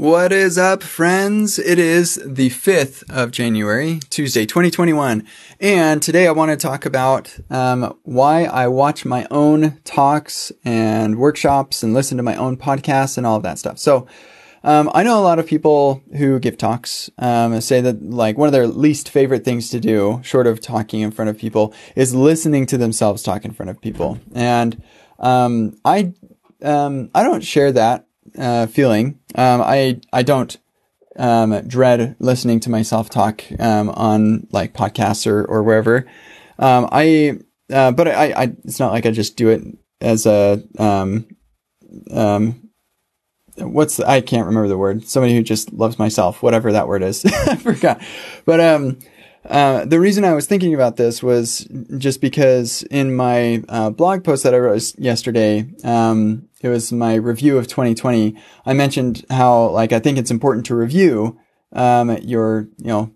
What is up, friends? It is the 5th of January, Tuesday, 2021. And today I want to talk about um, why I watch my own talks and workshops and listen to my own podcasts and all of that stuff. So, um, I know a lot of people who give talks um, say that like one of their least favorite things to do, short of talking in front of people, is listening to themselves talk in front of people. And um, I um, I don't share that uh, feeling. Um, I I don't um, dread listening to myself talk um, on like podcasts or or wherever. Um, I uh, but I, I it's not like I just do it as a um um what's the, I can't remember the word. Somebody who just loves myself, whatever that word is. I forgot. But um uh, the reason I was thinking about this was just because in my uh, blog post that I wrote yesterday, um, it was my review of 2020. I mentioned how, like, I think it's important to review um, your, you know,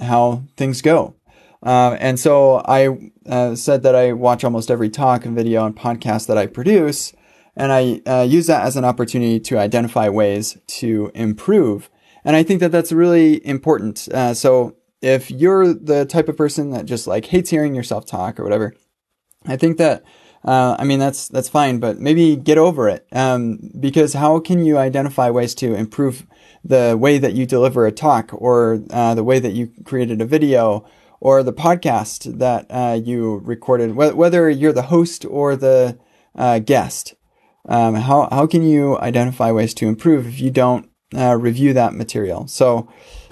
how things go. Uh, and so I uh, said that I watch almost every talk and video and podcast that I produce, and I uh, use that as an opportunity to identify ways to improve. And I think that that's really important. Uh, so if you're the type of person that just like hates hearing yourself talk or whatever, I think that uh, I mean that's that's fine, but maybe get over it. Um, because how can you identify ways to improve the way that you deliver a talk, or uh, the way that you created a video, or the podcast that uh, you recorded, wh- whether you're the host or the uh, guest? Um, how how can you identify ways to improve if you don't uh, review that material? So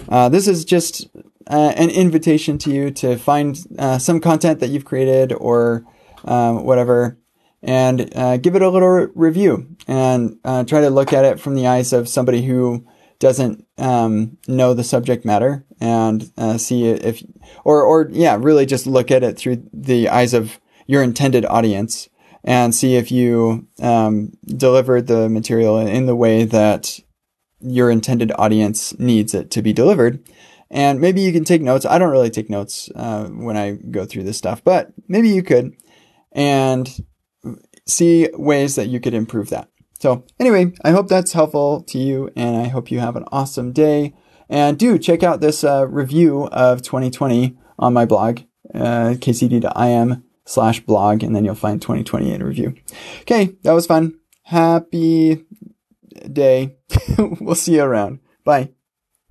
uh, this is just an invitation to you to find some content that you've created or um, whatever and uh, give it a little re- review and uh, try to look at it from the eyes of somebody who doesn't um, know the subject matter and uh, see if or or yeah really just look at it through the eyes of your intended audience and see if you um, delivered the material in the way that your intended audience needs it to be delivered and maybe you can take notes. I don't really take notes uh, when I go through this stuff, but maybe you could and see ways that you could improve that. So, anyway, I hope that's helpful to you, and I hope you have an awesome day. And do check out this uh, review of 2020 on my blog, uh, kcd.im slash blog, and then you'll find 2020 in review. Okay, that was fun. Happy day. we'll see you around. Bye.